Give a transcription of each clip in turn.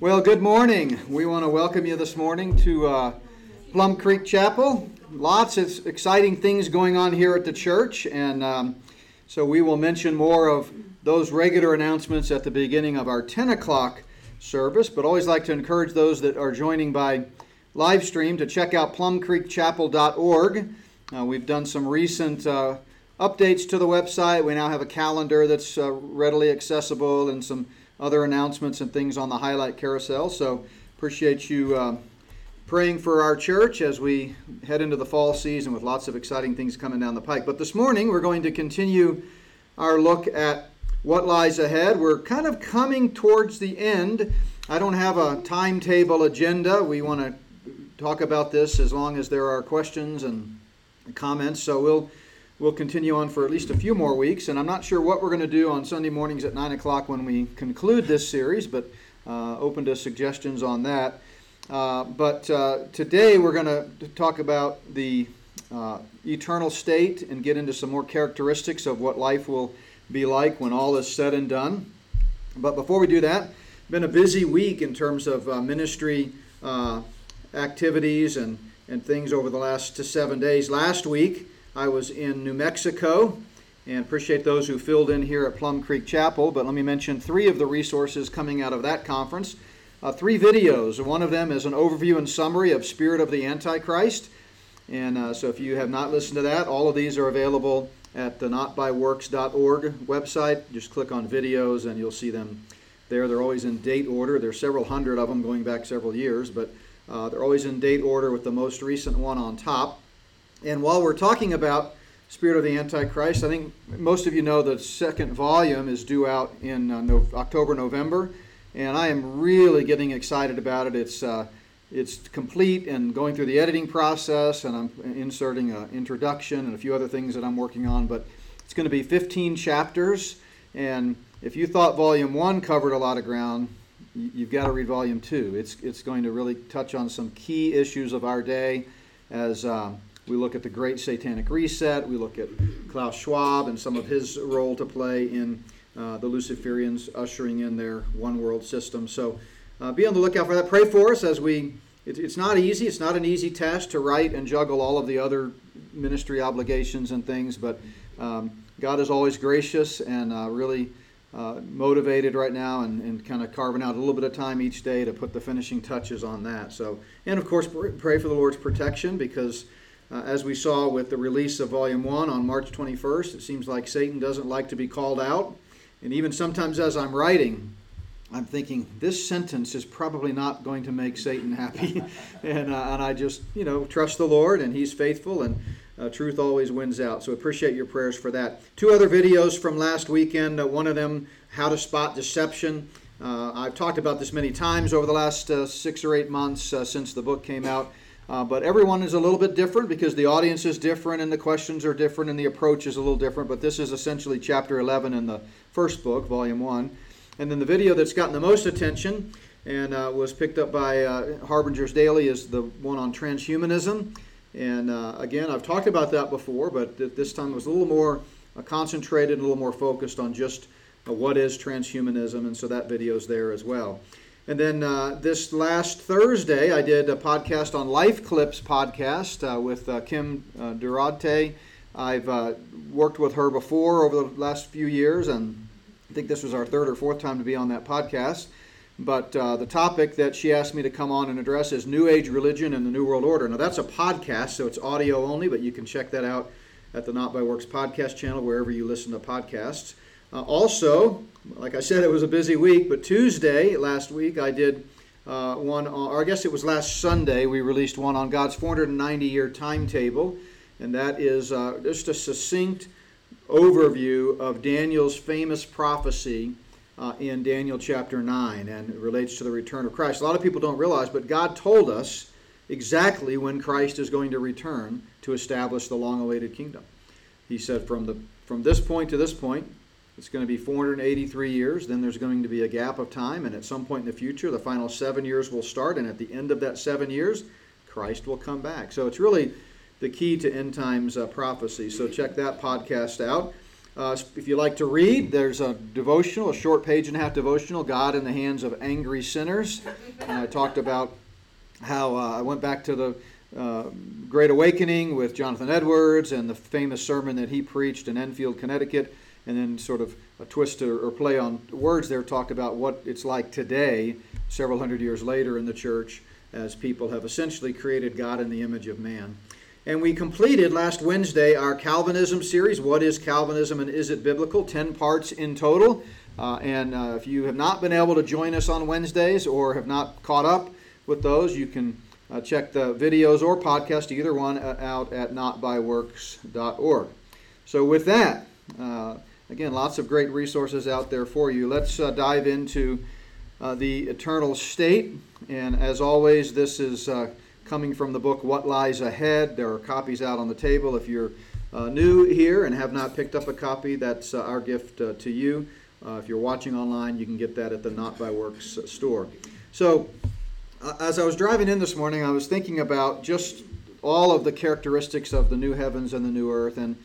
Well, good morning. We want to welcome you this morning to uh, Plum Creek Chapel. Lots of exciting things going on here at the church, and um, so we will mention more of those regular announcements at the beginning of our 10 o'clock service. But always like to encourage those that are joining by live stream to check out plumcreekchapel.org. Uh, we've done some recent uh, updates to the website. We now have a calendar that's uh, readily accessible and some other announcements and things on the highlight carousel. So appreciate you uh, praying for our church as we head into the fall season with lots of exciting things coming down the pike. But this morning we're going to continue our look at what lies ahead. We're kind of coming towards the end. I don't have a timetable agenda. We want to talk about this as long as there are questions and comments. So we'll we'll continue on for at least a few more weeks. And I'm not sure what we're going to do on Sunday mornings at 9 o'clock when we conclude this series, but uh, open to suggestions on that. Uh, but uh, today we're going to talk about the uh, eternal state and get into some more characteristics of what life will be like when all is said and done. But before we do that, been a busy week in terms of uh, ministry uh, activities and, and things over the last seven days. Last week, I was in New Mexico and appreciate those who filled in here at Plum Creek Chapel. But let me mention three of the resources coming out of that conference. Uh, three videos. One of them is an overview and summary of Spirit of the Antichrist. And uh, so if you have not listened to that, all of these are available at the notbyworks.org website. Just click on videos and you'll see them there. They're always in date order. There's several hundred of them going back several years, but uh, they're always in date order with the most recent one on top. And while we're talking about Spirit of the Antichrist, I think most of you know the second volume is due out in uh, no, October, November, and I am really getting excited about it. It's uh, it's complete and going through the editing process, and I'm inserting an introduction and a few other things that I'm working on. But it's going to be 15 chapters, and if you thought Volume One covered a lot of ground, you've got to read Volume Two. It's it's going to really touch on some key issues of our day as um, we look at the Great Satanic Reset. We look at Klaus Schwab and some of his role to play in uh, the Luciferians ushering in their one world system. So uh, be on the lookout for that. Pray for us as we. It, it's not easy. It's not an easy task to write and juggle all of the other ministry obligations and things, but um, God is always gracious and uh, really. Uh, motivated right now and, and kind of carving out a little bit of time each day to put the finishing touches on that. So, and of course, pray for the Lord's protection because uh, as we saw with the release of Volume 1 on March 21st, it seems like Satan doesn't like to be called out. And even sometimes as I'm writing, I'm thinking, this sentence is probably not going to make Satan happy. and, uh, and I just, you know, trust the Lord, and He's faithful, and uh, truth always wins out. So appreciate your prayers for that. Two other videos from last weekend. Uh, one of them, How to Spot Deception. Uh, I've talked about this many times over the last uh, six or eight months uh, since the book came out. Uh, but everyone is a little bit different because the audience is different and the questions are different and the approach is a little different. But this is essentially chapter 11 in the first book, volume 1. And then the video that's gotten the most attention and uh, was picked up by uh, Harbinger's Daily is the one on transhumanism. And uh, again, I've talked about that before, but th- this time it was a little more uh, concentrated, a little more focused on just uh, what is transhumanism. And so that video is there as well. And then uh, this last Thursday, I did a podcast on Life Clips podcast uh, with uh, Kim uh, Durante. I've uh, worked with her before over the last few years, and I think this was our third or fourth time to be on that podcast. But uh, the topic that she asked me to come on and address is New Age religion and the New World Order. Now, that's a podcast, so it's audio only, but you can check that out at the Not by Works podcast channel, wherever you listen to podcasts. Also, like I said, it was a busy week, but Tuesday last week I did uh, one, on, or I guess it was last Sunday, we released one on God's 490 year timetable, and that is uh, just a succinct overview of Daniel's famous prophecy uh, in Daniel chapter 9, and it relates to the return of Christ. A lot of people don't realize, but God told us exactly when Christ is going to return to establish the long awaited kingdom. He said, from, the, from this point to this point, it's going to be 483 years. Then there's going to be a gap of time, and at some point in the future, the final seven years will start. And at the end of that seven years, Christ will come back. So it's really the key to end times uh, prophecy. So check that podcast out. Uh, if you like to read, there's a devotional, a short page and a half devotional, God in the Hands of Angry Sinners. And I talked about how uh, I went back to the uh, Great Awakening with Jonathan Edwards and the famous sermon that he preached in Enfield, Connecticut, and then sort of a twist or, or play on words there talked about what it's like today, several hundred years later in the church, as people have essentially created God in the image of man. And we completed last Wednesday our Calvinism series. What is Calvinism and is it biblical? Ten parts in total. Uh, and uh, if you have not been able to join us on Wednesdays or have not caught up with those, you can uh, check the videos or podcast, either one, uh, out at notbyworks.org. So, with that, uh, again, lots of great resources out there for you. Let's uh, dive into the eternal state. And as always, this is coming from the book What Lies Ahead. There are copies out on the table. If you're uh, new here and have not picked up a copy, that's uh, our gift uh, to you. Uh, if you're watching online, you can get that at the Not by Works uh, store. So, uh, as I was driving in this morning, I was thinking about just all of the characteristics of the new heavens and the new earth, and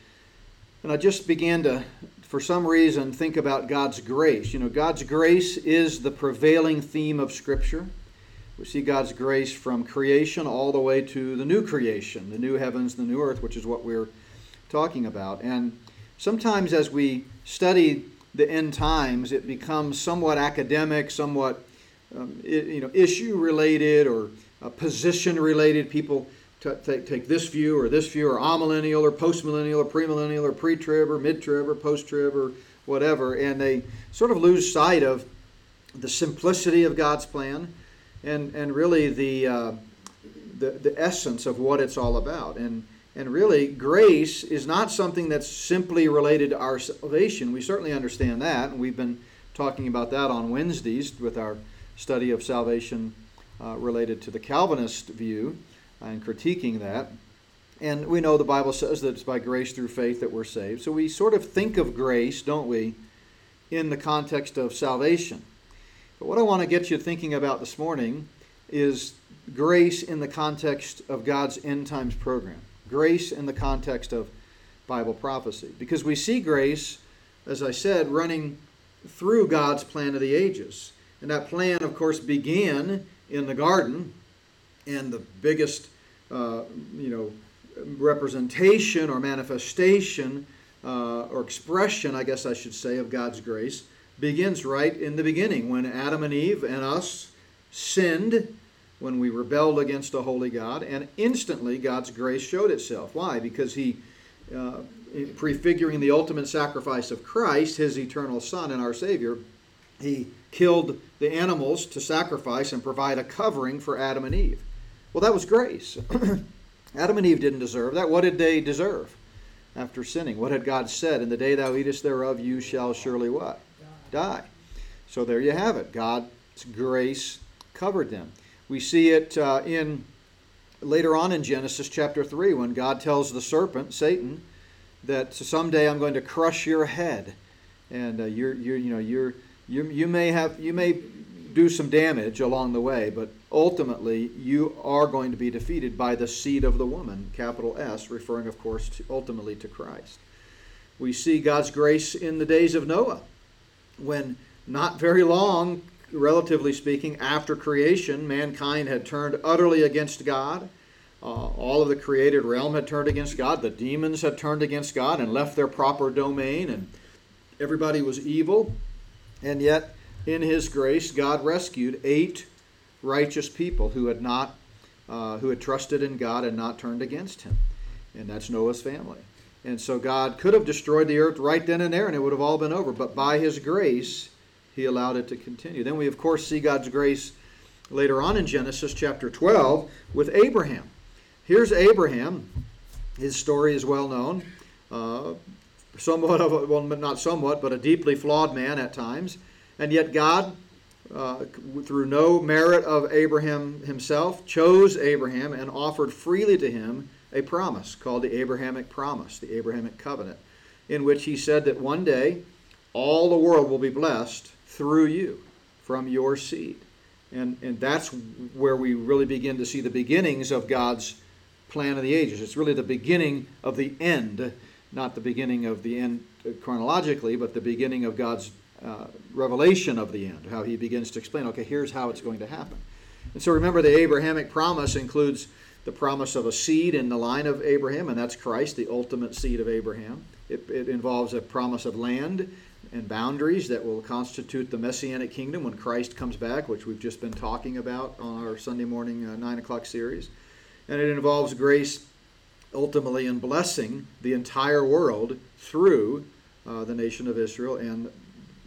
and I just began to, for some reason, think about God's grace. You know, God's grace is the prevailing theme of Scripture. We see God's grace from creation all the way to the new creation, the new heavens, the new earth, which is what we're talking about. And sometimes as we study the end times, it becomes somewhat academic, somewhat um, you know, issue related or uh, position related. People take, take this view or this view, or amillennial or postmillennial or premillennial or pre trib or mid trib or post trib or whatever. And they sort of lose sight of the simplicity of God's plan and and really the uh, the the essence of what it's all about. And and really, grace is not something that's simply related to our salvation. We certainly understand that, and we've been talking about that on Wednesdays with our study of salvation uh, related to the Calvinist view and critiquing that. And we know the Bible says that it's by grace through faith that we're saved. So we sort of think of grace, don't we, in the context of salvation. But what I want to get you thinking about this morning is grace in the context of God's end times program, grace in the context of Bible prophecy. Because we see grace, as I said, running through God's plan of the ages. And that plan, of course, began in the garden, and the biggest, uh, you know, representation or manifestation uh, or expression, I guess I should say, of God's grace begins right in the beginning when Adam and Eve and us sinned, when we rebelled against a holy God, and instantly God's grace showed itself. Why? Because He, uh, prefiguring the ultimate sacrifice of Christ, His eternal Son and our Savior, He killed the animals to sacrifice and provide a covering for Adam and Eve. Well, that was grace. Adam and Eve didn't deserve that. What did they deserve after sinning? What had God said? In the day thou eatest thereof, you shall surely what? die. So there you have it. God's grace covered them. We see it uh, in later on in Genesis chapter 3 when God tells the serpent, Satan, that someday I'm going to crush your head. And uh, you're, you're, you know, you're, you, you may have, you may do some damage along the way, but ultimately you are going to be defeated by the seed of the woman, capital S, referring, of course, to, ultimately to Christ. We see God's grace in the days of Noah when not very long, relatively speaking, after creation, mankind had turned utterly against God. Uh, all of the created realm had turned against God. The demons had turned against God and left their proper domain, and everybody was evil. And yet, in His grace, God rescued eight righteous people who had not, uh, who had trusted in God and not turned against Him, and that's Noah's family. And so God could have destroyed the earth right then and there and it would have all been over. But by His grace, He allowed it to continue. Then we, of course, see God's grace later on in Genesis chapter 12 with Abraham. Here's Abraham. His story is well known. Uh, somewhat of a, well, not somewhat, but a deeply flawed man at times. And yet God, uh, through no merit of Abraham himself, chose Abraham and offered freely to him a promise called the Abrahamic promise, the Abrahamic covenant, in which he said that one day all the world will be blessed through you, from your seed. And, and that's where we really begin to see the beginnings of God's plan of the ages. It's really the beginning of the end, not the beginning of the end chronologically, but the beginning of God's uh, revelation of the end, how he begins to explain, okay, here's how it's going to happen. And so remember, the Abrahamic promise includes the promise of a seed in the line of Abraham, and that's Christ, the ultimate seed of Abraham. It, it involves a promise of land and boundaries that will constitute the Messianic kingdom when Christ comes back, which we've just been talking about on our Sunday morning uh, 9 o'clock series. And it involves grace ultimately in blessing the entire world through uh, the nation of Israel and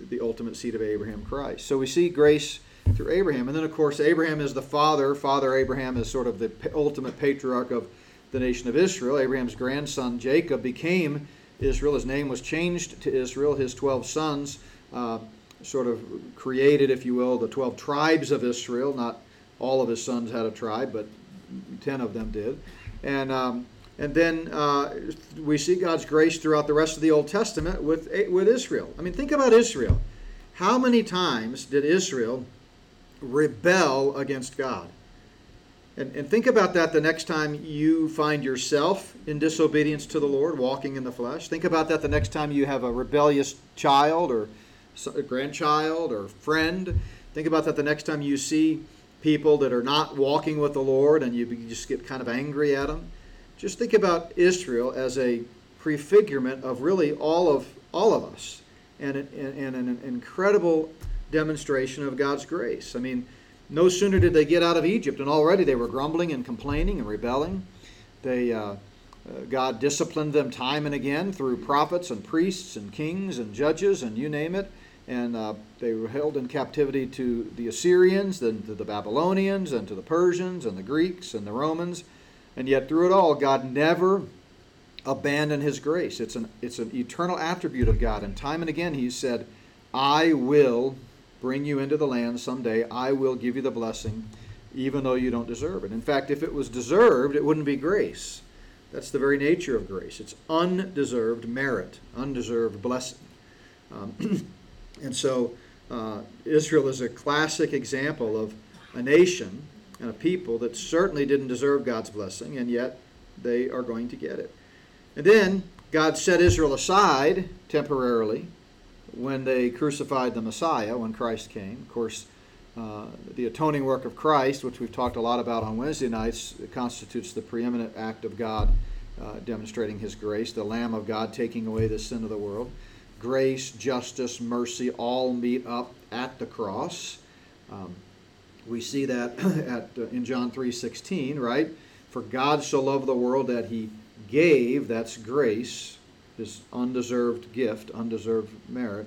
the ultimate seed of Abraham, Christ. So we see grace through Abraham. And then, of course, Abraham is the father. Father Abraham is sort of the ultimate patriarch of the nation of Israel. Abraham's grandson Jacob became Israel. His name was changed to Israel. His 12 sons uh, sort of created, if you will, the 12 tribes of Israel. Not all of his sons had a tribe, but 10 of them did. And, um, and then uh, we see God's grace throughout the rest of the Old Testament with, with Israel. I mean, think about Israel. How many times did Israel rebel against God? And, and think about that the next time you find yourself in disobedience to the Lord, walking in the flesh. Think about that the next time you have a rebellious child or a grandchild or friend. Think about that the next time you see people that are not walking with the Lord and you just get kind of angry at them. Just think about Israel as a prefigurement of really all of all of us and, and, and an incredible demonstration of God's grace. I mean, no sooner did they get out of Egypt, and already they were grumbling and complaining and rebelling. They, uh, uh, God disciplined them time and again through prophets and priests and kings and judges and you name it. And uh, they were held in captivity to the Assyrians, then to the Babylonians, and to the Persians and the Greeks and the Romans. And yet, through it all, God never abandoned his grace. It's an, it's an eternal attribute of God. And time and again, he said, I will bring you into the land someday. I will give you the blessing, even though you don't deserve it. In fact, if it was deserved, it wouldn't be grace. That's the very nature of grace. It's undeserved merit, undeserved blessing. Um, and so uh, Israel is a classic example of a nation and a people that certainly didn't deserve God's blessing, and yet they are going to get it. And then God set Israel aside temporarily when they crucified the Messiah, when Christ came. Of course, uh, the atoning work of Christ, which we've talked a lot about on Wednesday nights, constitutes the preeminent act of God uh, demonstrating His grace, the Lamb of God taking away the sin of the world. Grace, justice, mercy all meet up at the cross. Um, we see that at, uh, in John 3:16, right? For God so loved the world that He gave, that's grace, his undeserved gift, undeserved merit,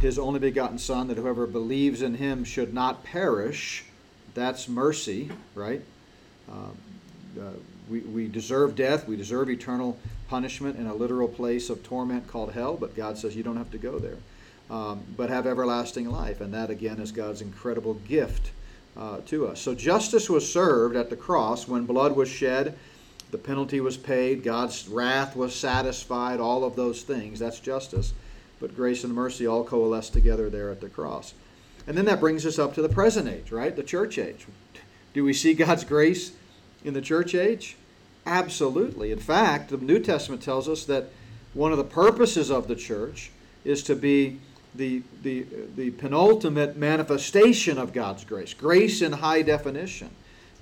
his only begotten Son, that whoever believes in him should not perish. That's mercy, right? Uh, uh, we, we deserve death, we deserve eternal punishment in a literal place of torment called hell, but God says you don't have to go there. Um, but have everlasting life, and that again is God's incredible gift uh, to us. So justice was served at the cross when blood was shed the penalty was paid, God's wrath was satisfied, all of those things. That's justice. But grace and mercy all coalesce together there at the cross. And then that brings us up to the present age, right? The church age. Do we see God's grace in the church age? Absolutely. In fact, the New Testament tells us that one of the purposes of the church is to be the, the, the penultimate manifestation of God's grace, grace in high definition,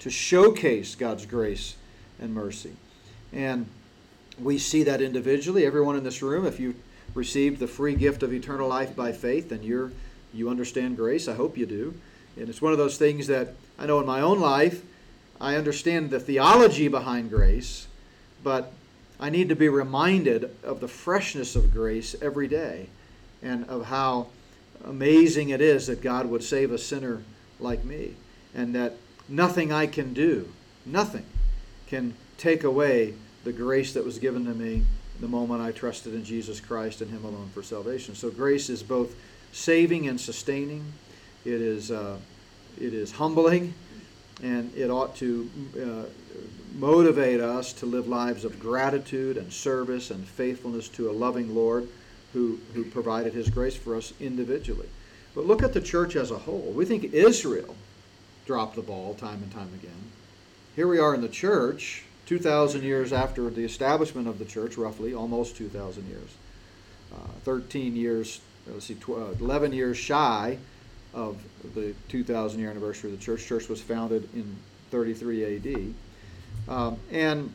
to showcase God's grace and mercy. And we see that individually. Everyone in this room, if you received the free gift of eternal life by faith, then you're you understand grace. I hope you do. And it's one of those things that I know in my own life, I understand the theology behind grace, but I need to be reminded of the freshness of grace every day and of how amazing it is that God would save a sinner like me and that nothing I can do, nothing can take away the grace that was given to me the moment I trusted in Jesus Christ and Him alone for salvation. So grace is both saving and sustaining. It is uh, it is humbling, and it ought to uh, motivate us to live lives of gratitude and service and faithfulness to a loving Lord who who provided His grace for us individually. But look at the church as a whole. We think Israel dropped the ball time and time again. Here we are in the church, 2,000 years after the establishment of the church, roughly, almost 2,000 years. uh, 13 years, let's see, 12, 11 years shy of the 2,000 year anniversary of the church. Church was founded in 33 AD. Um, and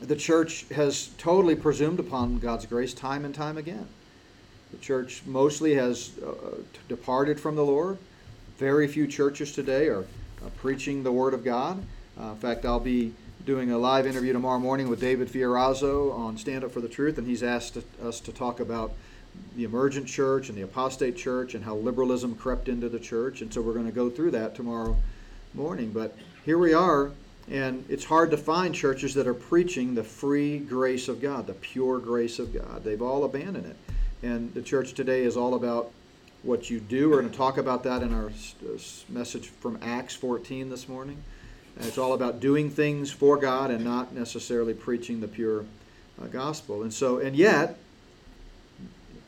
the church has totally presumed upon God's grace time and time again. The church mostly has uh, departed from the Lord. Very few churches today are uh, preaching the Word of God. Uh, in fact, I'll be doing a live interview tomorrow morning with David Fiorazo on Stand Up for the Truth, and he's asked us to talk about the emergent church and the apostate church and how liberalism crept into the church. And so we're going to go through that tomorrow morning. But here we are, and it's hard to find churches that are preaching the free grace of God, the pure grace of God. They've all abandoned it. And the church today is all about what you do. We're going to talk about that in our message from Acts 14 this morning. And it's all about doing things for God and not necessarily preaching the pure uh, gospel. And so, and yet,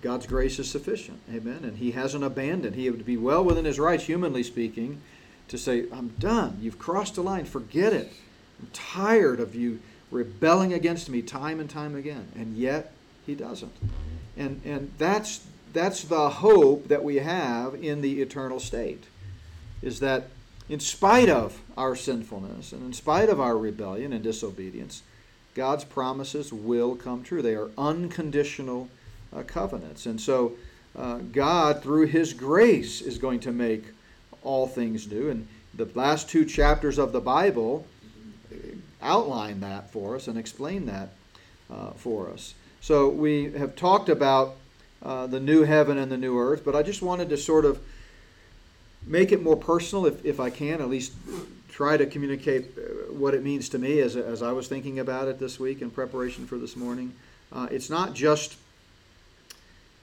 God's grace is sufficient. Amen. And He hasn't abandoned. He would be well within His rights, humanly speaking, to say, I'm done. You've crossed the line. Forget it. I'm tired of you rebelling against me time and time again. And yet, He doesn't. And, and that's, that's the hope that we have in the eternal state, is that in spite of our sinfulness and in spite of our rebellion and disobedience, God's promises will come true. They are unconditional uh, covenants. And so uh, God, through His grace, is going to make all things new. And the last two chapters of the Bible outline that for us and explain that uh, for us. So we have talked about uh, the new heaven and the new earth, but I just wanted to sort of make it more personal if, if I can, at least try to communicate uh, what it means to me as, as I was thinking about it this week in preparation for this morning. Uh, it's not just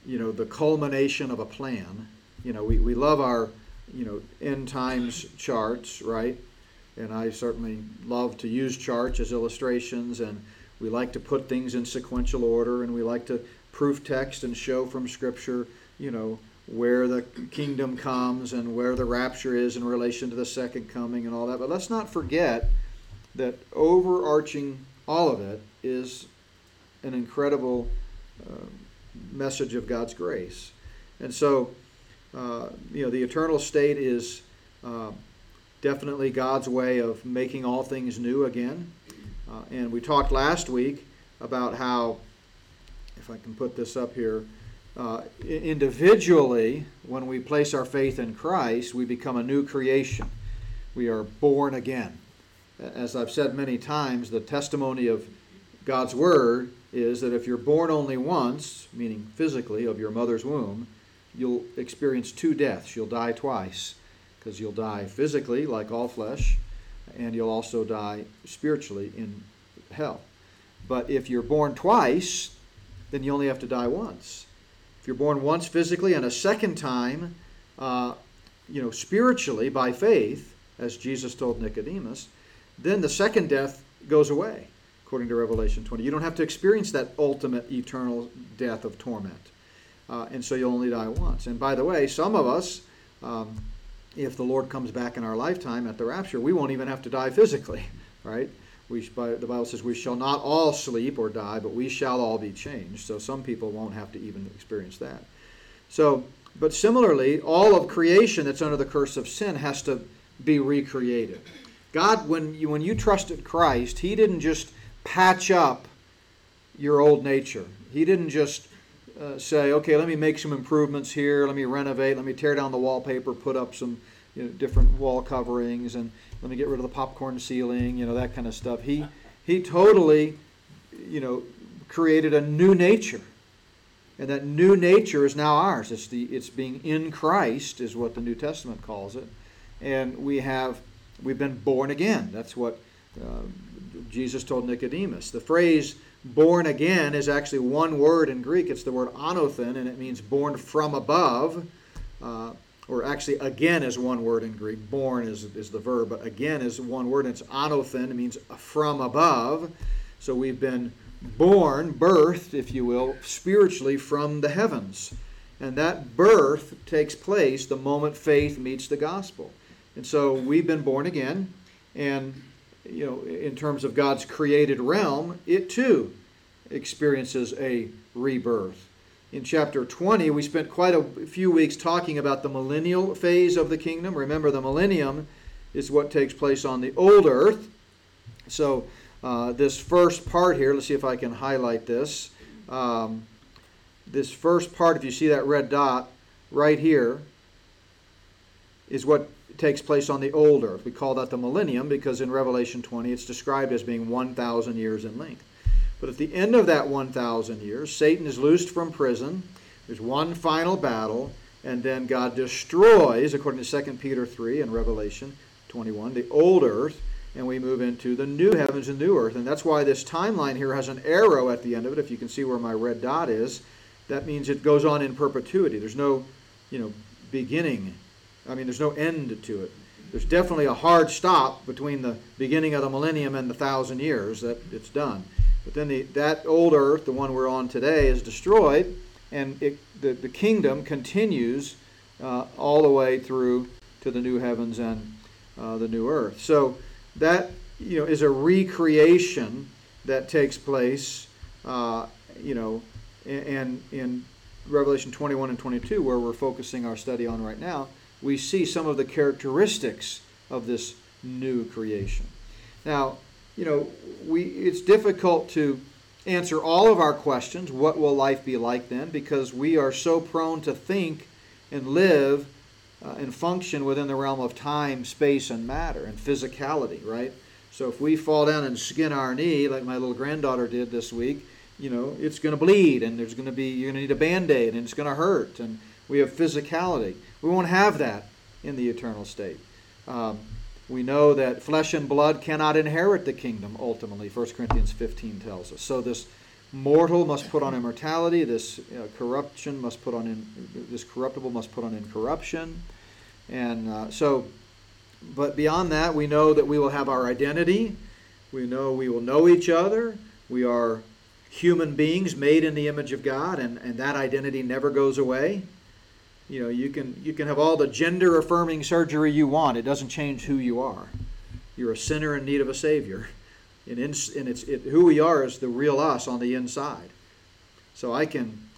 you know the culmination of a plan. You know, we, we love our you know end times charts, right? And I certainly love to use charts as illustrations, and we like to put things in sequential order, and we like to proof text and show from Scripture, you know, where the kingdom comes and where the rapture is in relation to the second coming and all that. But let's not forget that overarching all of it is an incredible uh, message of God's grace. And so, uh, you know, the eternal state is uh, definitely God's way of making all things new again. Uh, and we talked last week about how, if I can put this up here, uh, individually, when we place our faith in Christ, we become a new creation. We are born again. As I've said many times, the testimony of God's Word is that if you're born only once, meaning physically of your mother's womb, you'll experience two deaths. You'll die twice because you'll die physically, like all flesh, and you'll also die spiritually in hell. But if you're born twice, then you only have to die once. If you're born once physically and a second time, uh, you know, spiritually by faith, as Jesus told Nicodemus, then the second death goes away according to Revelation 20. You don't have to experience that ultimate eternal death of torment. Uh, and so you'll only die once. And by the way, some of us, um, if the Lord comes back in our lifetime at the rapture, we won't even have to die physically, right? We, the Bible says, We shall not all sleep or die, but we shall all be changed. So some people won't have to even experience that. So, but similarly, all of creation that's under the curse of sin has to be recreated. God, when you, when you trusted Christ, He didn't just patch up your old nature. He didn't just uh, say, okay, let me make some improvements here, let me renovate, let me tear down the wallpaper, put up some you know, different wall coverings, and let me get rid of the popcorn ceiling, you know, that kind of stuff. He, he totally, you know, created a new nature. And that new nature is now ours. It's, the, it's being in Christ, is what the New Testament calls it. And we have, we've been born again. That's what uh, Jesus told Nicodemus. The phrase born again is actually one word in Greek. It's the word anothen, and it means born from above. Uh, or actually, again is one word in Greek. Born is, is the verb, but again is one word. And it's anothen. It means from above. So we've been born, birthed, if you will, spiritually from the heavens. And that birth takes place the moment faith meets the gospel. And so we've been born again. And you know, in terms of God's created realm, it too experiences a rebirth. in chapter 20, we spent quite a few weeks talking about the millennial phase of the kingdom. Remember, the millennium is what takes place on the old earth. So, uh, this first part here, let's see if I can highlight this. Um, this first part, if you see that red dot right here, is what takes place on the old earth. We call that the millennium because in Revelation 20 it's described as being 1,000 years in length. But at the end of that 1,000 years, Satan is loosed from prison. There's one final battle, and then God destroys, according to 2 Peter 3 and Revelation 21, the old earth, and we move into the new heavens and new earth. And that's why this timeline here has an arrow at the end of it. If you can see where my red dot is, that means it goes on in perpetuity. There's no, you know, beginning. I mean, there's no end to it. There's definitely a hard stop between the beginning of the millennium and the thousand years that it's done. But then the, that old earth, the one we're on today, is destroyed, and it, the, the kingdom continues uh, all the way through to the new heavens and uh, the new earth. So that you know is a recreation that takes place, uh, you know, and in Revelation 21 and 22, where we're focusing our study on right now, we see some of the characteristics of this new creation. Now, you know, we it's difficult to answer all of our questions. What will life be like then? Because we are so prone to think and live uh, and function within the realm of time, space, and matter and physicality, right? So if we fall down and skin our knee, like my little granddaughter did this week, you know, it's going to bleed and there's going to be, you're going to need a band aid and it's going to hurt. And we have physicality. We won't have that in the eternal state. Um, we know that flesh and blood cannot inherit the kingdom ultimately 1 corinthians 15 tells us. So this mortal must put on immortality this uh, corruption must put on in, this corruptible must put on incorruption. And uh, so but beyond that we know that we will have our identity. We know we will know each other. We are human beings made in the image of god and, and that identity never goes away you know you can you can have all the gender affirming surgery you want. It doesn't change who you are. You're a sinner in need of a savior. And, in, and it's it, who we are is the real us on the inside. So i can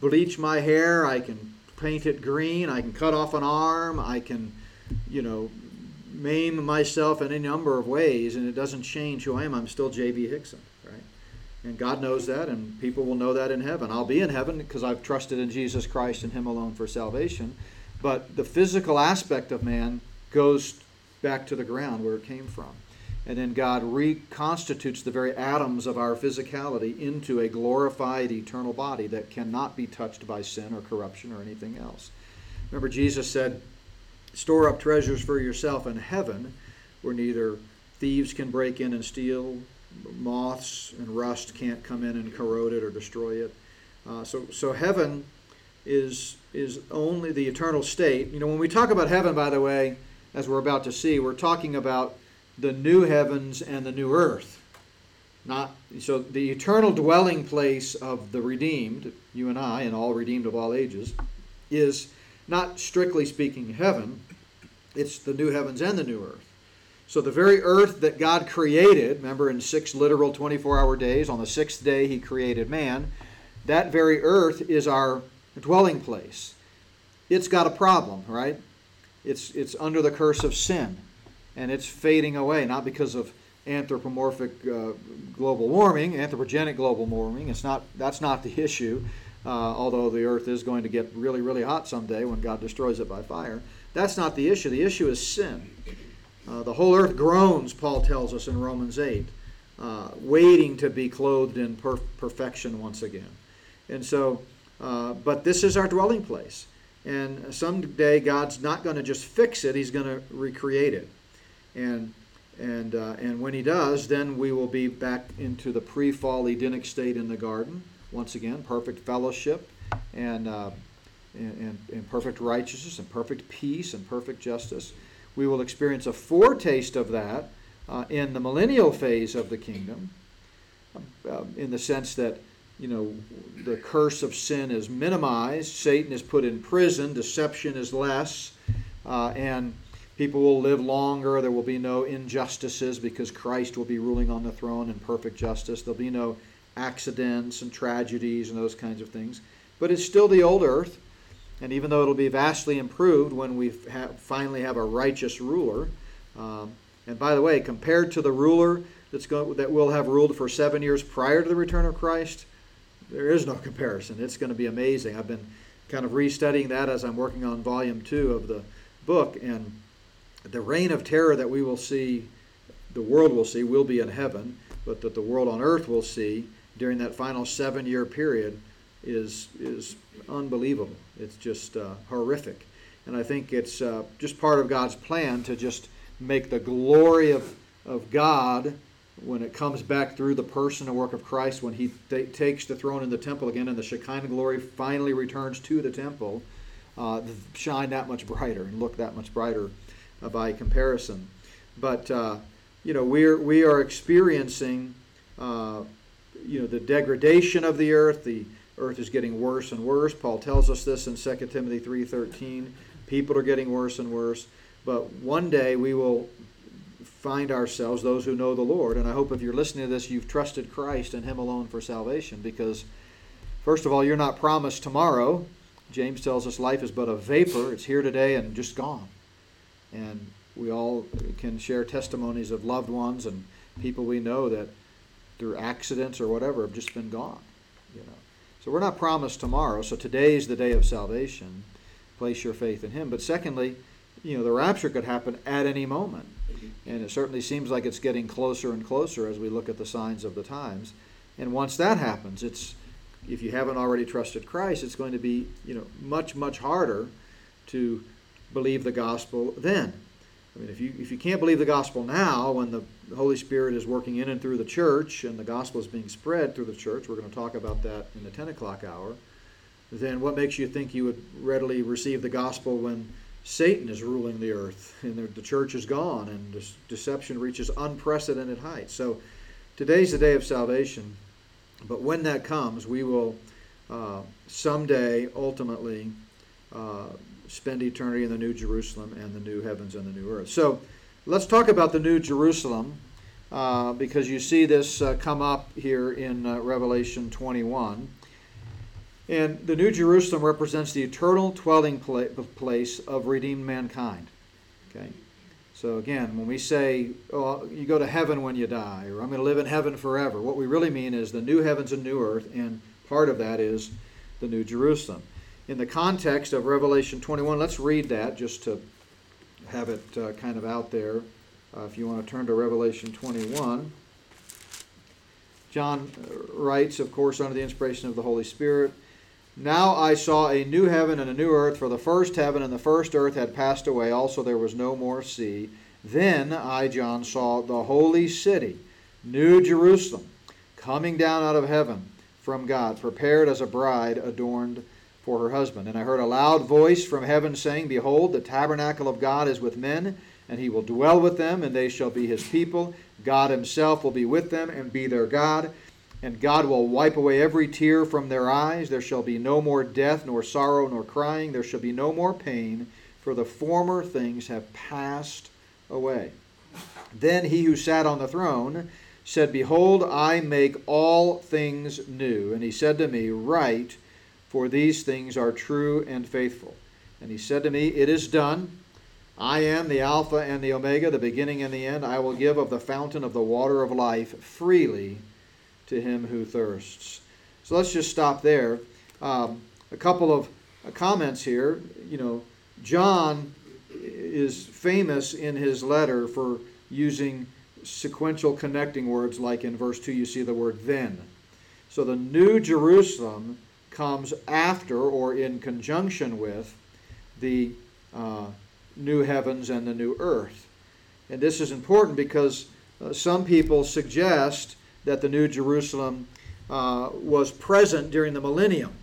bleach my hair i can paint it green i can cut off an arm i can you know maim myself in any number of ways and it doesn't change who i am. I'm still j.b hixson and God knows that, and people will know that in heaven. I'll be in heaven because I've trusted in Jesus Christ and Him alone for salvation. But the physical aspect of man goes back to the ground where it came from. And then God reconstitutes the very atoms of our physicality into a glorified eternal body that cannot be touched by sin or corruption or anything else. Remember, Jesus said, Store up treasures for yourself in heaven where neither thieves can break in and steal, moths and rust can't come in and corrode it or destroy it. Uh, so, so heaven is is only the eternal state. You know, when we talk about heaven, by the way, as we're about to see, we're talking about the new heavens and the new earth. Not so the eternal dwelling place of the redeemed, you and I, and all redeemed of all ages, is not strictly speaking heaven. It's the new heavens and the new earth. So the very earth that God created, remember in six literal 24 hour days, on the sixth day he created man, that very earth is our dwelling place. It's got a problem, right? It's, it's under the curse of sin, and it's fading away, not because of anthropomorphic uh, global warming, anthropogenic global warming. It's not, that's not the issue, uh, although the earth is going to get really, really hot someday when God destroys it by fire. That's not the issue. The issue is sin. Uh, the whole earth groans, Paul tells us in Romans 8, uh, waiting to be clothed in per- perfection once again. And so, uh, but this is our dwelling place. And someday God's not going to just fix it, He's going to recreate it. And, and, uh, and when He does, then we will be back into the pre fall Edenic state in the garden. Once again, perfect fellowship and, uh, and, and, and perfect righteousness and perfect peace and perfect justice. We will experience a foretaste of that uh, in the millennial phase of the kingdom, uh, in the sense that you know the curse of sin is minimized, Satan is put in prison, deception is less, uh, and people will live longer. There will be no injustices because Christ will be ruling on the throne in perfect justice. There'll be no accidents and tragedies and those kinds of things. but it's still the old earth. And even though it'll be vastly improved when we have, finally have a righteous ruler, um, and by the way, compared to the ruler that's going, that will have ruled for seven years prior to the return of Christ, there is no comparison. It's going to be amazing. I've been kind of restudying that as I'm working on volume two of the book, and the reign of terror that we will see, the world will see, will be in heaven, but that the world on earth will see during that final seven year period is is unbelievable. It's just uh, horrific, and I think it's uh, just part of God's plan to just make the glory of of God when it comes back through the person and work of Christ, when He takes the throne in the temple again, and the Shekinah glory finally returns to the temple, uh, shine that much brighter and look that much brighter uh, by comparison. But uh, you know, we're we are experiencing uh, you know the degradation of the earth. The earth is getting worse and worse. Paul tells us this in 2 Timothy 3:13. People are getting worse and worse. But one day we will find ourselves, those who know the Lord. And I hope if you're listening to this, you've trusted Christ and Him alone for salvation because, first of all, you're not promised tomorrow. James tells us life is but a vapor, it's here today and just gone. And we all can share testimonies of loved ones and people we know that through accidents or whatever have just been gone. You know. So we're not promised tomorrow. So today is the day of salvation. Place your faith in Him. But secondly, you know, the rapture could happen at any moment. And it certainly seems like it's getting closer and closer as we look at the signs of the times. And once that happens, it's if you haven't already trusted Christ, it's going to be, you know, much much harder to believe the gospel then. I mean, if you if you can't believe the gospel now, when the Holy Spirit is working in and through the church and the gospel is being spread through the church, we're going to talk about that in the ten o'clock hour. Then what makes you think you would readily receive the gospel when Satan is ruling the earth and the church is gone and deception reaches unprecedented heights? So today's the day of salvation, but when that comes, we will uh, someday ultimately. Uh, spend eternity in the New Jerusalem and the new heavens and the new earth. So let's talk about the New Jerusalem uh, because you see this uh, come up here in uh, Revelation 21. And the New Jerusalem represents the eternal dwelling place of redeemed mankind. Okay? So again, when we say, oh, you go to heaven when you die, or I'm going to live in heaven forever, what we really mean is the new heavens and new earth, and part of that is the New Jerusalem in the context of Revelation 21. Let's read that just to have it uh, kind of out there. Uh, if you want to turn to Revelation 21. John uh, writes, of course, under the inspiration of the Holy Spirit. Now I saw a new heaven and a new earth, for the first heaven and the first earth had passed away, also there was no more sea. Then I, John, saw the holy city, New Jerusalem, coming down out of heaven from God, prepared as a bride adorned for her husband. And I heard a loud voice from heaven saying, Behold, the tabernacle of God is with men, and he will dwell with them, and they shall be his people. God himself will be with them and be their God. And God will wipe away every tear from their eyes. There shall be no more death, nor sorrow, nor crying. There shall be no more pain, for the former things have passed away. Then he who sat on the throne said, Behold, I make all things new. And he said to me, Write for these things are true and faithful. And he said to me, It is done. I am the Alpha and the Omega, the beginning and the end. I will give of the fountain of the water of life freely to him who thirsts. So let's just stop there. Um, a couple of comments here. You know, John is famous in his letter for using sequential connecting words, like in verse 2, you see the word then. So the New Jerusalem comes after or in conjunction with the uh, new heavens and the new earth. And this is important because uh, some people suggest that the New Jerusalem uh, was present during the millennium.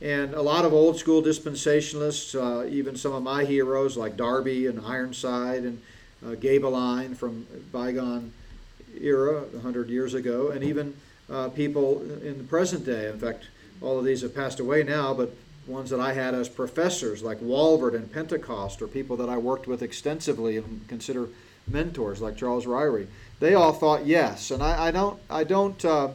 And a lot of old school dispensationalists, uh, even some of my heroes like Darby and Ironside and uh, Gaebelein from bygone era, 100 years ago, and even uh, people in the present day. In fact, all of these have passed away now, but ones that I had as professors, like Walvoord and Pentecost, or people that I worked with extensively and consider mentors, like Charles Ryrie, they all thought yes. And I, I don't, I don't uh,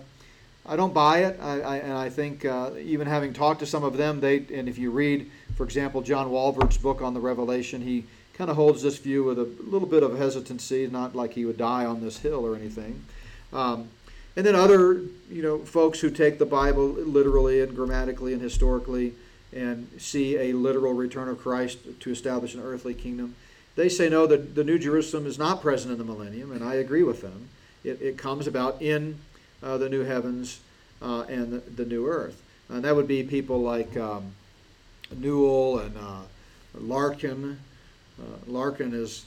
I don't buy it. I, I, and I think uh, even having talked to some of them, they and if you read, for example, John Walvoord's book on the Revelation, he kind of holds this view with a little bit of hesitancy, not like he would die on this hill or anything. Um, and then other, you know, folks who take the Bible literally and grammatically and historically and see a literal return of Christ to establish an earthly kingdom. They say no, the, the New Jerusalem is not present in the millennium, and I agree with them. It, it comes about in uh, the new heavens uh, and the, the, new earth. And that would be people like um, Newell and uh, Larkin. Uh, Larkin is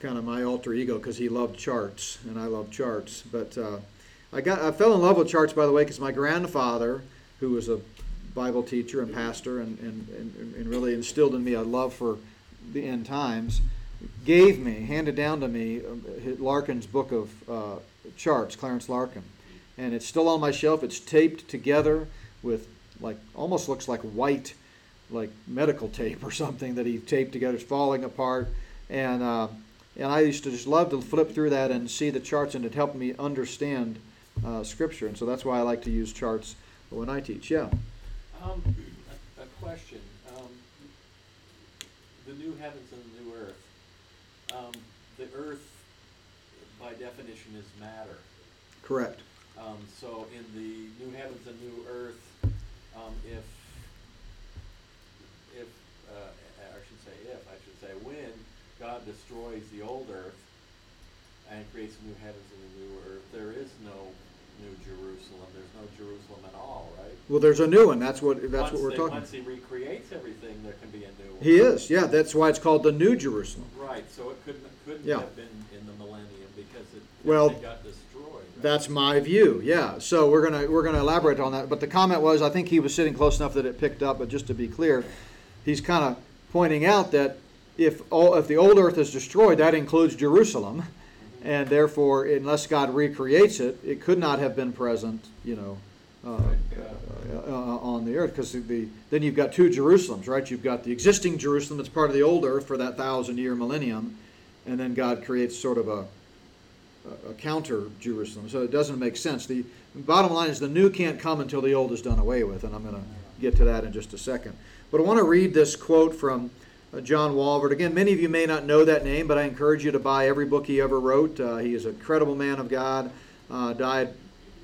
kind of my alter ego because he loved charts, and I love charts. But uh, I got I fell in love with charts, by the way, because my grandfather, who was a Bible teacher and pastor, and, and, and, and really instilled in me a love for the end times, gave me, handed down to me, um, Larkin's book of uh, charts, Clarence Larkin. And it's still on my shelf. It's taped together with, like, almost looks like white, like medical tape or something that he taped together. It's falling apart. And, uh, and I used to just love to flip through that and see the charts, and it helped me understand uh, Scripture. And so that's why I like to use charts when I teach. Yeah. Um, a, a question. Um, the new heavens and the new earth. Um, the earth, by definition, is matter. Correct. Um, so in the new heavens and new earth, um, if, if, uh, I should say if, I should say when God destroys the old earth and creates a new heavens and a new earth, there is no New Jerusalem. There's no Jerusalem at all, right? Well, there's a new one. That's what that's once what we're they, talking. Once he recreates everything, there can be a new one. He is, yeah. That's why it's called the New Jerusalem. Right. So it couldn't couldn't Yeah. have been in the millennium because it, Well, it got destroyed. Right? That's my view. Yeah. So we're gonna we're gonna elaborate on that. But the comment was, I think he was sitting close enough that it picked up. But just to be clear, he's kind of pointing out that if all, if the old earth is destroyed, that includes Jerusalem, and therefore, unless God recreates it, it could not have been present. You know. Uh, uh, uh, on the earth, because the then you've got two Jerusalems, right? You've got the existing Jerusalem that's part of the old earth for that thousand year millennium, and then God creates sort of a a- counter Jerusalem. So it doesn't make sense. The bottom line is the new can't come until the old is done away with, and I'm going to get to that in just a second. But I want to read this quote from John Walvoord. Again, many of you may not know that name, but I encourage you to buy every book he ever wrote. Uh, he is a credible man of God. Uh, died,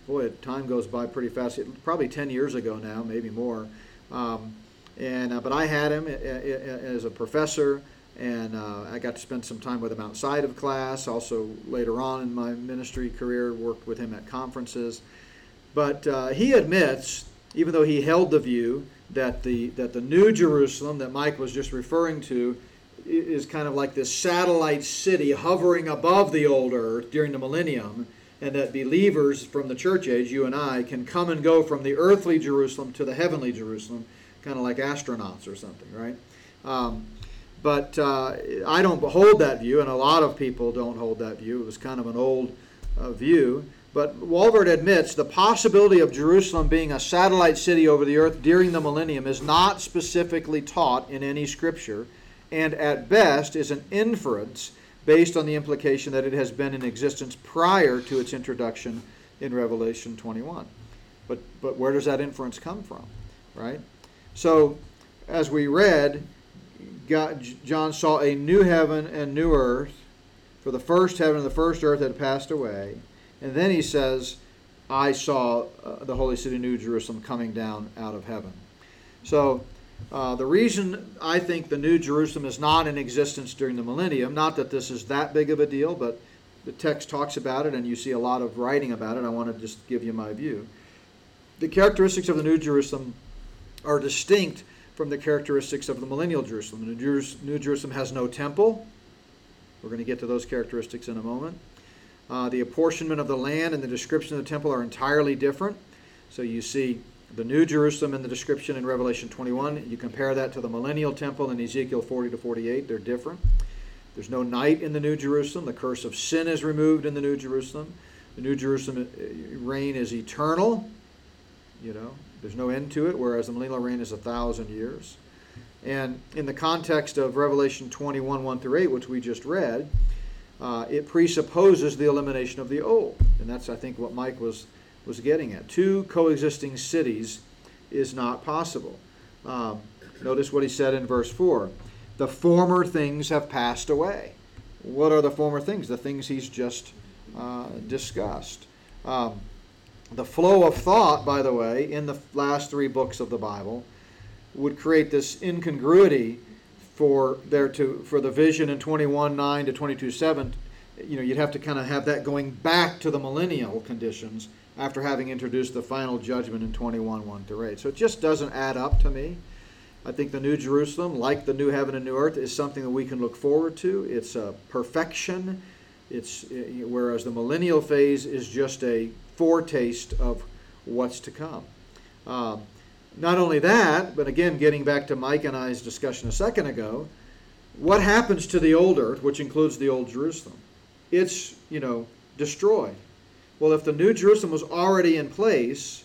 boy, time goes by pretty fast. Probably 10 years ago now, maybe more. Um, and uh, but I had him a- a- as a professor and uh, I got to spend some time with him outside of class. Also, later on in my ministry career, worked with him at conferences. But uh, he admits, even though he held the view that the that the New Jerusalem that Mike was just referring to is kind of like this satellite city hovering above the old earth during the millennium, and that believers from the church age, you and I, can come and go from the earthly Jerusalem to the heavenly Jerusalem, kind of like astronauts or something, right? Um, but uh, I don't hold that view, and a lot of people don't hold that view. It was kind of an old uh, view. But Walvoord admits the possibility of Jerusalem being a satellite city over the earth during the millennium is not specifically taught in any scripture, and at best is an inference based on the implication that it has been in existence prior to its introduction in Revelation 21. But, but where does that inference come from, right? So, as we read, God, John saw a new heaven and new earth, for the first heaven and the first earth had passed away. And then he says, I saw uh, the holy city, New Jerusalem, coming down out of heaven. So, uh, the reason I think the New Jerusalem is not in existence during the millennium, not that this is that big of a deal, but the text talks about it and you see a lot of writing about it. I want to just give you my view. The characteristics of the New Jerusalem are distinct from the characteristics of the millennial Jerusalem. The New New Jerusalem has no temple. We're going to get to those characteristics in a moment. Uh, the apportionment of the land and the description of the temple are entirely different. So you see the New Jerusalem in the description in Revelation 21. You compare that to the millennial temple in Ezekiel 40 to 48. They're different. There's no night in the New Jerusalem. The curse of sin is removed in the New Jerusalem. The New Jerusalem uh, reign is eternal. You know, there's no end to it, whereas the millennial reign is a thousand years. And in the context of Revelation 21, 1 through 8, which we just read, uh, it presupposes the elimination of the old. And that's, I think, what Mike was was getting at. Two coexisting cities is not possible. Um, notice what he said in verse 4 The former things have passed away. What are the former things? The things he's just uh, discussed. Um, the flow of thought, by the way, in the last three books of the Bible would create this incongruity for there to for the vision in 21 9 to 22 7 you know you'd have to kind of have that going back to the millennial conditions after having introduced the final judgment in 21 1 to 8 so it just doesn't add up to me. I think the new jerusalem like the new heaven and new earth is something that we can look forward to. It's a perfection. It's whereas the millennial phase is just a foretaste of what's to come. Um, not only that, but again, getting back to Mike and I's discussion a second ago, what happens to the old earth, which includes the old Jerusalem? It's, you know, destroyed. Well, if the new Jerusalem was already in place,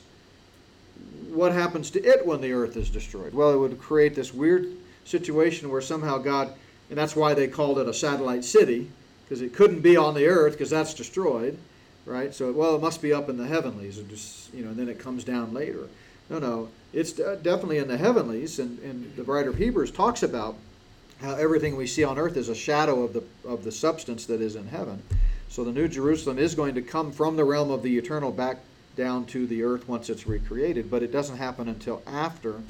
what happens to it when the earth is destroyed? Well, it would create this weird situation where somehow God, and that's why they called it a satellite city, because it couldn't be on the earth because that's destroyed, right? So, well, it must be up in the heavenlies, just, you know, and then it comes down later. No, no, it's definitely in the heavenlies, and, and the writer of Hebrews talks about how everything we see on earth is a shadow of the of the substance that is in heaven. So the New Jerusalem is going to come from the realm of the eternal back down to the earth once it's recreated, but it doesn't happen until after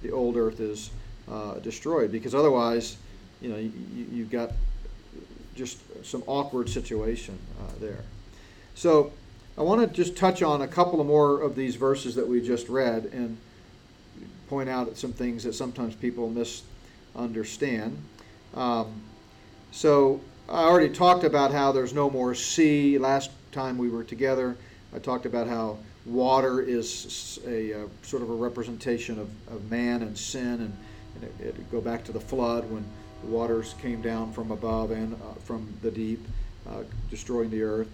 the old earth is uh, destroyed, because otherwise, you know, you, you've got just some awkward situation uh, there. So I want to just touch on a couple of more of these verses that we just read and point out some things that sometimes people misunderstand. Um, so I already talked about how there's no more sea. Last time we were together, I talked about how water is a, a sort of a representation of, of man and sin, and, and it, it go back to the flood when the waters came down from above and uh, from the deep, uh, destroying the earth.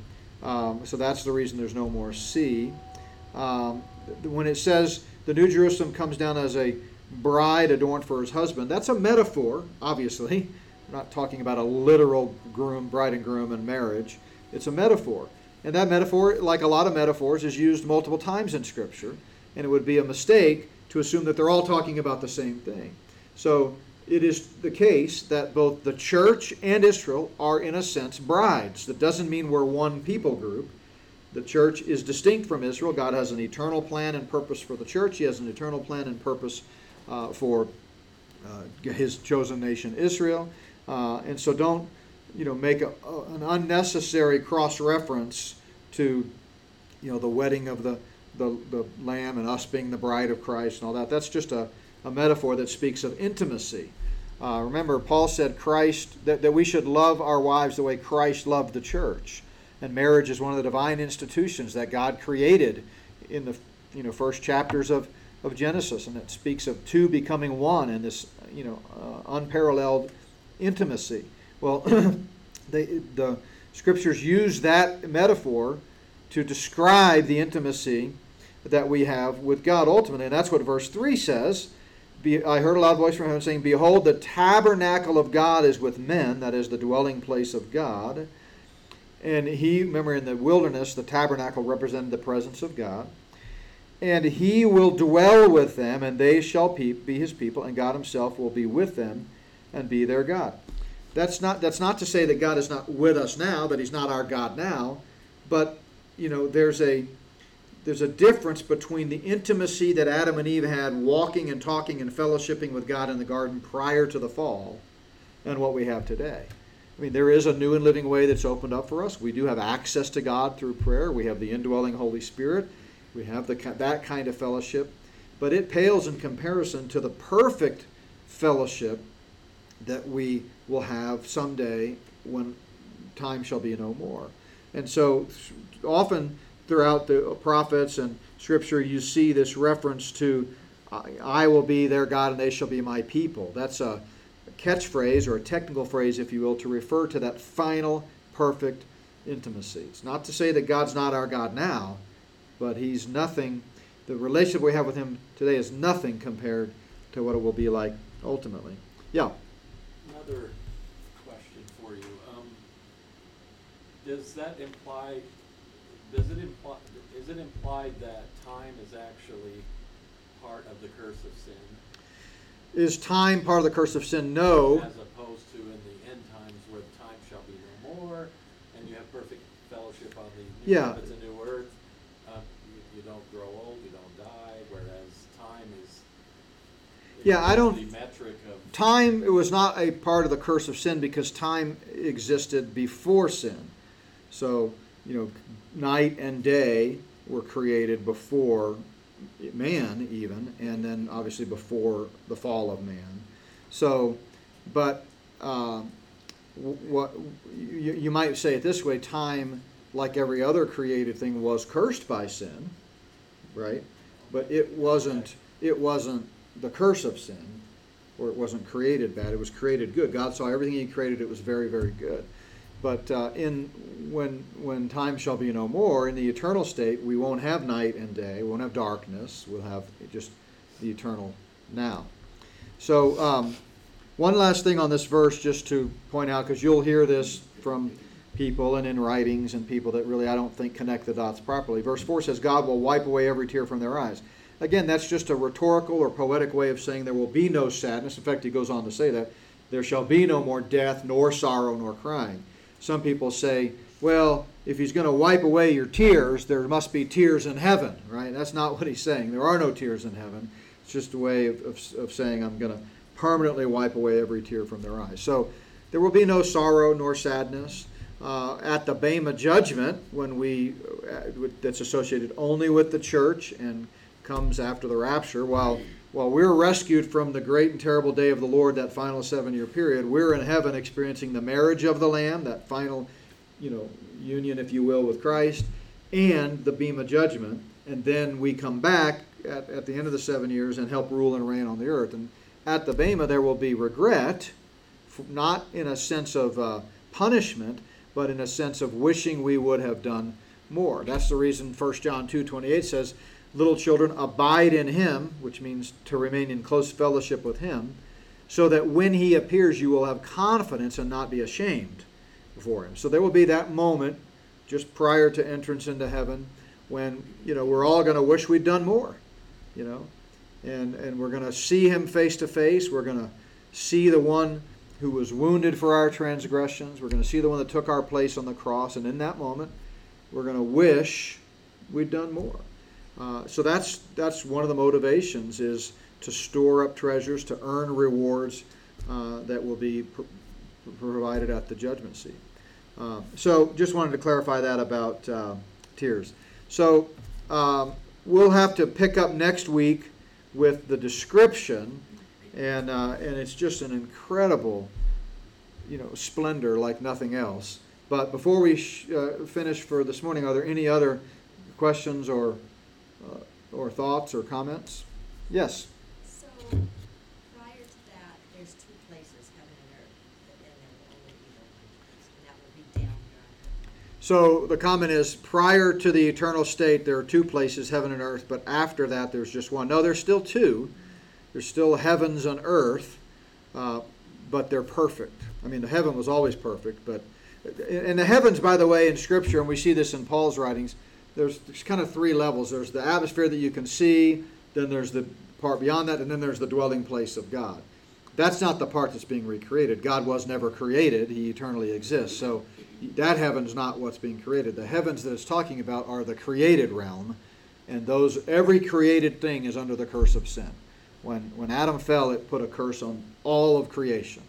Um, so that's the reason there's no more sea. Um, when it says the New Jerusalem comes down as a bride adorned for his husband, that's a metaphor, obviously. We're not talking about a literal groom, bride and groom and marriage. It's a metaphor. And that metaphor, like a lot of metaphors, is used multiple times in Scripture. And it would be a mistake to assume that they're all talking about the same thing. So it is the case that both the church and Israel are, in a sense, brides. That doesn't mean we're one people group. The church is distinct from Israel. God has an eternal plan and purpose for the church, He has an eternal plan and purpose uh, for uh, His chosen nation, Israel. Uh, and so don't you know, make a, a, an unnecessary cross reference to you know, the wedding of the, the, the Lamb and us being the bride of Christ and all that. That's just a a metaphor that speaks of intimacy. Uh, remember, Paul said Christ that, that we should love our wives the way Christ loved the church, and marriage is one of the divine institutions that God created in the you know first chapters of, of Genesis, and it speaks of two becoming one in this you know uh, unparalleled intimacy. Well, they, the scriptures use that metaphor to describe the intimacy that we have with God ultimately, and that's what verse three says. Be, I heard a loud voice from heaven saying, Behold, the tabernacle of God is with men, that is the dwelling place of God. And he, remember in the wilderness, the tabernacle represented the presence of God. And he will dwell with them, and they shall be his people, and God himself will be with them and be their God. That's not, that's not to say that God is not with us now, that he's not our God now, but, you know, there's a there's a difference between the intimacy that Adam and Eve had walking and talking and fellowshipping with God in the garden prior to the fall and what we have today. I mean, there is a new and living way that's opened up for us. We do have access to God through prayer. We have the indwelling Holy Spirit. We have the, that kind of fellowship. But it pales in comparison to the perfect fellowship that we will have someday when time shall be no more. And so often throughout the prophets and scripture, you see this reference to, I will be their God and they shall be my people. That's a catchphrase or a technical phrase, if you will, to refer to that final, perfect intimacy. It's not to say that God's not our God now, but He's nothing, the relationship we have with Him today is nothing compared to what it will be like ultimately. Yeah. Another question for you. Um, does that imply Does it imply, is it implied that time is actually part of the curse of sin? Is time part of the curse of sin? No. As opposed to in the end times where the time shall be no more, and you have perfect fellowship on the new Yeah. heavens and new earth. Uh, you, you don't grow old, you don't die, whereas time is. Yeah, I don't- The metric of. Time it was not a part of the curse of sin because time existed before sin. So, you know, night and day were created before man, even, and then obviously before the fall of man. So, but uh, what you, you might say it this way: time, like every other created thing, was cursed by sin, right? But it wasn't. It wasn't the curse of sin, or it wasn't created bad. It was created good. God saw everything He created; it was very, very good. But uh, in when when time shall be no more, in the eternal state, we won't have night and day. We won't have darkness. We'll have just the eternal now. So um, one last thing on this verse, just to point out, because you'll hear this from people and in writings and people that really I don't think connect the dots properly. Verse four says, "God will wipe away every tear from their eyes." Again, that's just a rhetorical or poetic way of saying there will be no sadness. In fact, he goes on to say that there shall be no more death, nor sorrow, nor crying. Some people say, well, if he's going to wipe away your tears, there must be tears in heaven, right? That's not what he's saying. There are no tears in heaven. It's just a way of, of, of saying I'm going to permanently wipe away every tear from their eyes. So there will be no sorrow nor sadness. Uh, at the Bema judgment, when we uh, that's associated only with the church and comes after the rapture, while while we're rescued from the great and terrible day of the Lord, that final seven-year period, we're in heaven experiencing the marriage of the Lamb, that final, you know, union, if you will, with Christ, and the Bema judgment, and then we come back at, at the end of the seven years and help rule and reign on the earth. And at the Bema, there will be regret, not in a sense of uh, punishment, but in a sense of wishing we would have done more. That's the reason 1 John 2:28 says, "Little children, abide in him," which means to remain in close fellowship with him, so that when he appears you will have confidence and not be ashamed before him. So there will be that moment just prior to entrance into heaven when, you know, we're all going to wish we'd done more, you know. And and we're going to see him face to face. We're going to see the one who was wounded for our transgressions. We're going to see the one that took our place on the cross. And in that moment, we're going to wish we'd done more. Uh, so that's that's one of the motivations is to store up treasures, to earn rewards uh, that will be pr- provided at the judgment seat. Uh, so just wanted to clarify that about uh, tears. So um, we'll have to pick up next week with the description, and uh, and it's just an incredible, you know, splendor like nothing else. But before we sh- finish for this morning, are there any other questions or or thoughts or comments? Yes. So, prior to that, there's two places, heaven and earth, but then there will only be the one place, and that will be down here on earth. So the comment is prior to the eternal state, there are two places, heaven and earth, but after that, there's just one. No, there's still two. There's still heavens and earth, uh, but they're perfect. I mean, the heaven was always perfect, but and the heavens, by the way, in Scripture, and we see this in Paul's writings. There's, there's kind of three levels. There's the atmosphere that you can see, then there's the part beyond that, and then there's the dwelling place of God. That's not the part that's being recreated. God was never created, He eternally exists. So that heaven's not what's being created. The heavens that it's talking about are the created realm, and those every created thing is under the curse of sin. When when Adam fell, it put a curse on all of creation.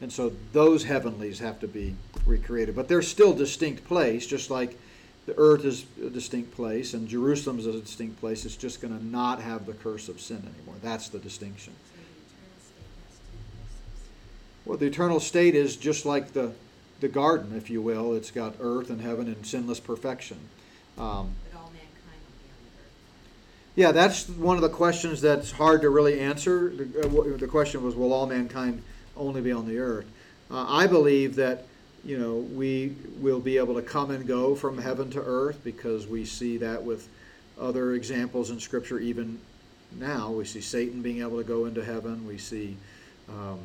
And so those heavenlies have to be recreated. But they're still distinct place, just like the earth is a distinct place and Jerusalem is a distinct place. It's just going to not have the curse of sin anymore. That's the distinction. So the eternal state has two places. Well, the eternal state is just like the, the garden, if you will. It's got earth and heaven and sinless perfection. Um, But all mankind will be on the earth. yeah, that's one of the questions that's hard to really answer. The, uh, the question was, will all mankind only be on the earth? Uh, I believe that, you know, we will be able to come and go from heaven to earth because we see that with other examples in Scripture even now. We see Satan being able to go into heaven. We see um,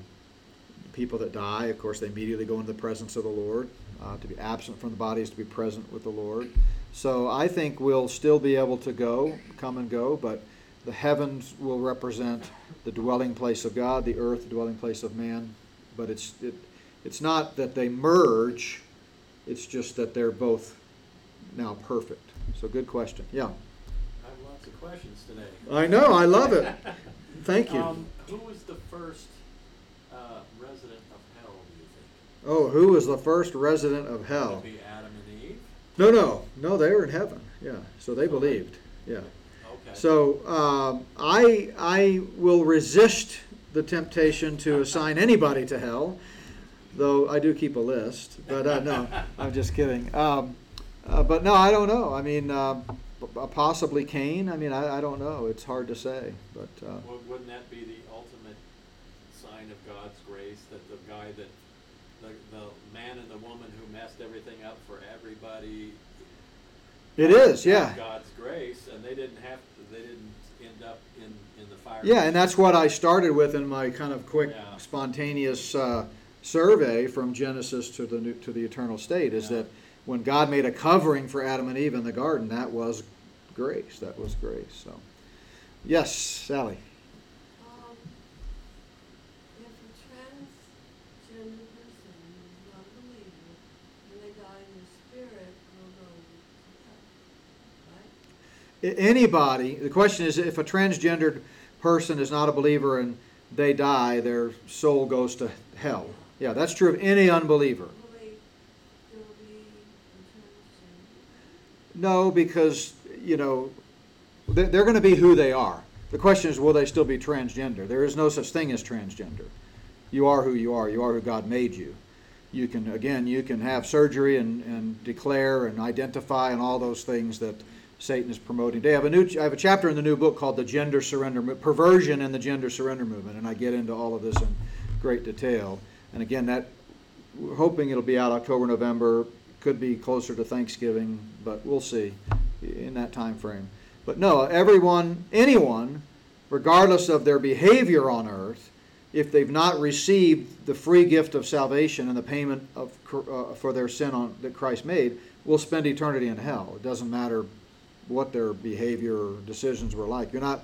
people that die, of course, they immediately go into the presence of the Lord. Uh, to be absent from the body is to be present with the Lord. So I think we'll still be able to go, come and go, but the heavens will represent the dwelling place of God, the earth, the dwelling place of man. But it's it, it's not that they merge, it's just that they're both now perfect. So good question. Yeah. I have lots of questions today. I know, I love it. Thank you. Um, who was the first, uh, resident of hell, do you think? Oh, who was the first resident of Would hell? it be Adam and Eve? No, no, no, they were in heaven. Yeah, so they believed. Yeah. Okay. So um, I I will resist the temptation to assign anybody to hell, though I do keep a list. But uh, no, I'm just kidding. Um, uh, but no, I don't know. I mean, uh, possibly Cain. I mean, I, I don't know. It's hard to say. But uh, Wou- Wouldn't that be the ultimate sign of God's grace, that the guy that, the, the man and the woman who messed everything up for everybody? it is, yeah. God's grace, and they didn't have, to- they didn't end up in, in the fire. Yeah, and that's what I started with in my kind of quick, Yeah. spontaneous uh, survey from Genesis to the new, to the eternal state. Is Yeah. that when God made a covering for Adam and Eve in the garden, that was grace. That was grace. So, yes, Sally. Um, if a transgender person is not a believer, and they die in the spirit, will go to hell, right? I- Anybody. The question is, if a transgendered person is not a believer and they die, their soul goes to hell. Yeah, that's true of any unbeliever. Will they still be a transgender? No, because, you know, they're, going to be who they are. The question is, will they still be transgender? There is no such thing as transgender. You are who you are. You are who God made you. You can, again, you can have surgery and, and declare and identify and all those things that Satan is promoting. Today, I have a new, I have a chapter in the new book called the Gender Surrender, Perversion in the Gender Surrender Movement, and I get into all of this in great detail. And again, that we're hoping it'll be out October, November. Could be closer to Thanksgiving, but we'll see in that time frame. But no, everyone, anyone, regardless of their behavior on earth, if they've not received the free gift of salvation and the payment of uh, for their sin on, that Christ made, will spend eternity in hell. It doesn't matter what their behavior or decisions were like. You're not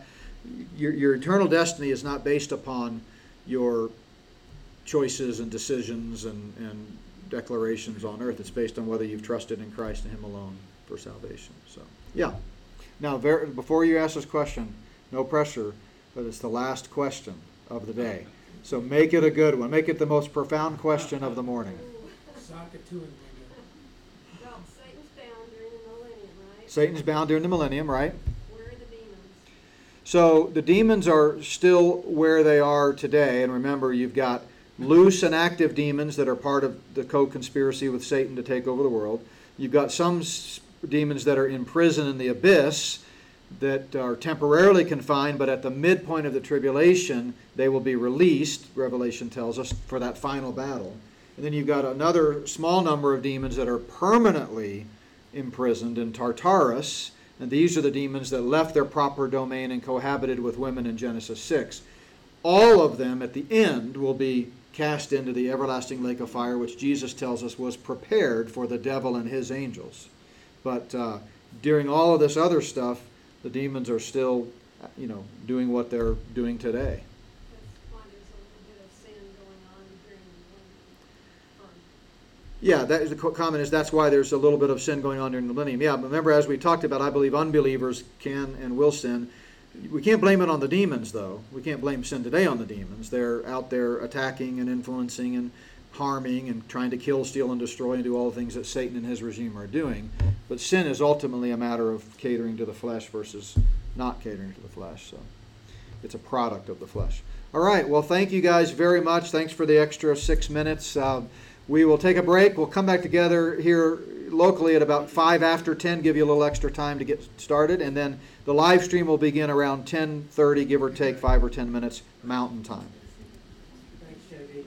your, your eternal destiny is not based upon your choices and decisions and, and declarations on earth. It's based on whether you've trusted in Christ and Him alone for salvation. So, yeah. Now, ver- before you ask this question, no pressure, but it's the last question of the day. So make it a good one. Make it the most profound question of the morning. Sock it to him, Linda. Well, Satan's bound during the millennium, right? Satan's bound during the millennium, right? Where are the demons? So the demons are still where they are today. And remember, you've got loose and active demons that are part of the co conspiracy with Satan to take over the world. You've got some demons that are in prison in the abyss that are temporarily confined, but at the midpoint of the tribulation, they will be released, Revelation tells us, for that final battle. And then you've got another small number of demons that are permanently imprisoned in Tartarus, and these are the demons that left their proper domain and cohabited with women in Genesis 6. All of them at the end will be cast into the everlasting lake of fire, which Jesus tells us was prepared for the devil and his angels. But uh, during all of this other stuff, the demons are still, you know, doing what they're doing today. Yeah, that is the co- comment is that's why there's a little bit of sin going on during the millennium. Yeah, remember as we talked about, I believe unbelievers can and will sin. We can't blame it on the demons though. We can't blame sin today on the demons. They're out there attacking and influencing and harming and trying to kill, steal, and destroy and do all the things that Satan and his regime are doing. But sin is ultimately a matter of catering to the flesh versus not catering to the flesh. So it's a product of the flesh. All right. Well, thank you guys very much. Thanks for the extra six minutes. Uh, we will take a break. We'll come back together here locally at about five after ten. Give you a little extra time to get started, and then the live stream will begin around ten thirty, give or take five or ten minutes Mountain Time.